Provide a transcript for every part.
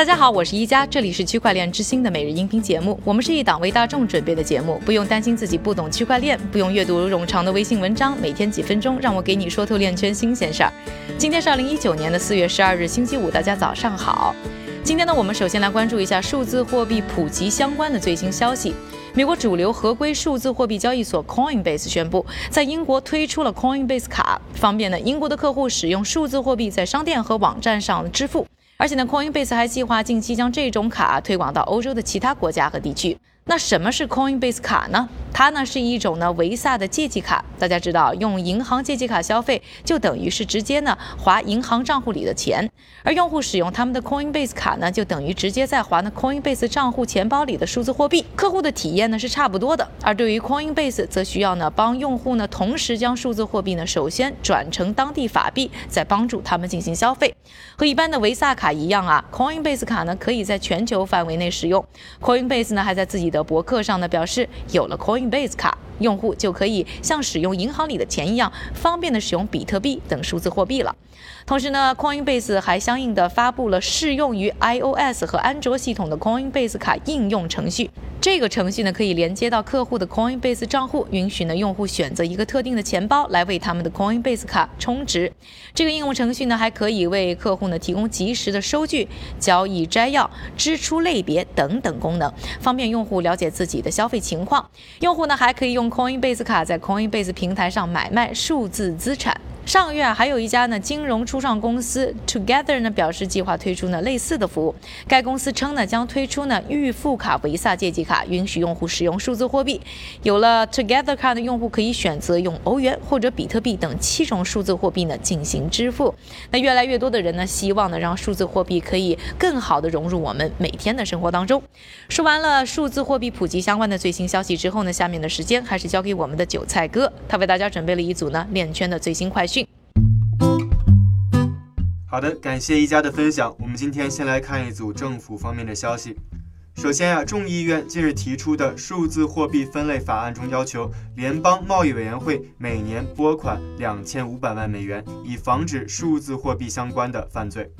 大家好，我是一加，这里是区块链之星的每日音频节目。我们是一档为大众准备的节目，不用担心自己不懂区块链，不用阅读冗长的微信文章，每天几分钟，让我给你说透链圈新鲜事儿。今天是二零一九年的四月十二日，星期五，大家早上好。今天呢，我们首先来关注一下数字货币普及相关的最新消息。美国主流合规数字货币交易所 Coinbase 宣布，在英国推出了 Coinbase 卡，方便呢英国的客户使用数字货币在商店和网站上支付。而且呢，Coinbase 还计划近期将这种卡推广到欧洲的其他国家和地区。那什么是 Coinbase 卡呢？它呢是一种呢维萨的借记卡。大家知道，用银行借记卡消费，就等于是直接呢划银行账户里的钱。而用户使用他们的 Coinbase 卡呢，就等于直接在划呢 Coinbase 账户钱包里的数字货币。客户的体验呢是差不多的。而对于 Coinbase，则需要呢帮用户呢同时将数字货币呢首先转成当地法币，再帮助他们进行消费。和一般的维萨卡一样啊，Coinbase 卡呢可以在全球范围内使用。Coinbase 呢还在自己的博客上呢表示，有了 Coinbase 卡，用户就可以像使用银行里的钱一样，方便的使用比特币等数字货币了。同时呢，Coinbase 还相应的发布了适用于 iOS 和安卓系统的 Coinbase 卡应用程序。这个程序呢，可以连接到客户的 Coinbase 账户，允许呢用户选择一个特定的钱包来为他们的 Coinbase 卡充值。这个应用程序呢，还可以为客户呢提供及时的收据、交易摘要、支出类别等等功能，方便用户了解自己的消费情况。用户呢还可以用 Coinbase 卡在 Coinbase 平台上买卖数字资产。上个月啊，还有一家呢金融初创公司 Together 呢表示计划推出呢类似的服务。该公司称呢将推出呢预付卡维萨借记卡，允许用户使用数字货币。有了 Together 卡的用户可以选择用欧元或者比特币等七种数字货币呢进行支付。那越来越多的人呢希望呢让数字货币可以更好的融入我们每天的生活当中。说完了数字货币普及相关的最新消息之后呢，下面的时间还是交给我们的韭菜哥，他为大家准备了一组呢链圈的最新快讯。好的，感谢一家的分享。我们今天先来看一组政府方面的消息。首先啊，众议院近日提出的数字货币分类法案中要求联邦贸易委员会每年拨款两千五百万美元，以防止数字货币相关的犯罪。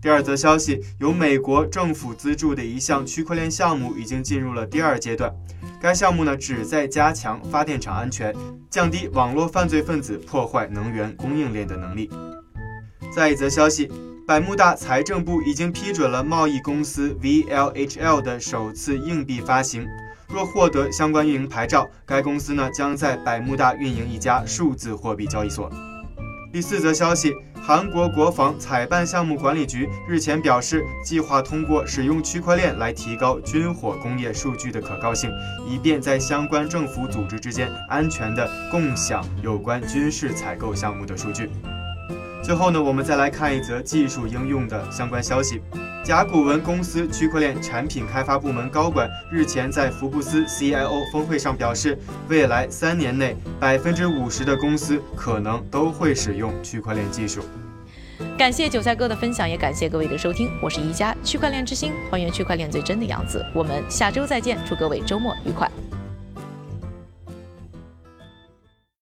第二则消息，由美国政府资助的一项区块链项目已经进入了第二阶段。该项目呢，旨在加强发电厂安全，降低网络犯罪分子破坏能源供应链的能力。再一则消息，百慕大财政部已经批准了贸易公司 VLHL 的首次硬币发行。若获得相关运营牌照，该公司呢将在百慕大运营一家数字货币交易所。第四则消息，韩国国防采办项目管理局日前表示，计划通过使用区块链来提高军火工业数据的可靠性，以便在相关政府组织之间安全地共享有关军事采购项目的数据。最后呢，我们再来看一则技术应用的相关消息。甲骨文公司区块链产品开发部门高管日前在福布斯 CIO 峰会上表示，未来三年内百分之五十的公司可能都会使用区块链技术。感谢韭菜哥的分享，也感谢各位的收听。我是宜家区块链之星，还原区块链最真的样子。我们下周再见，祝各位周末愉快。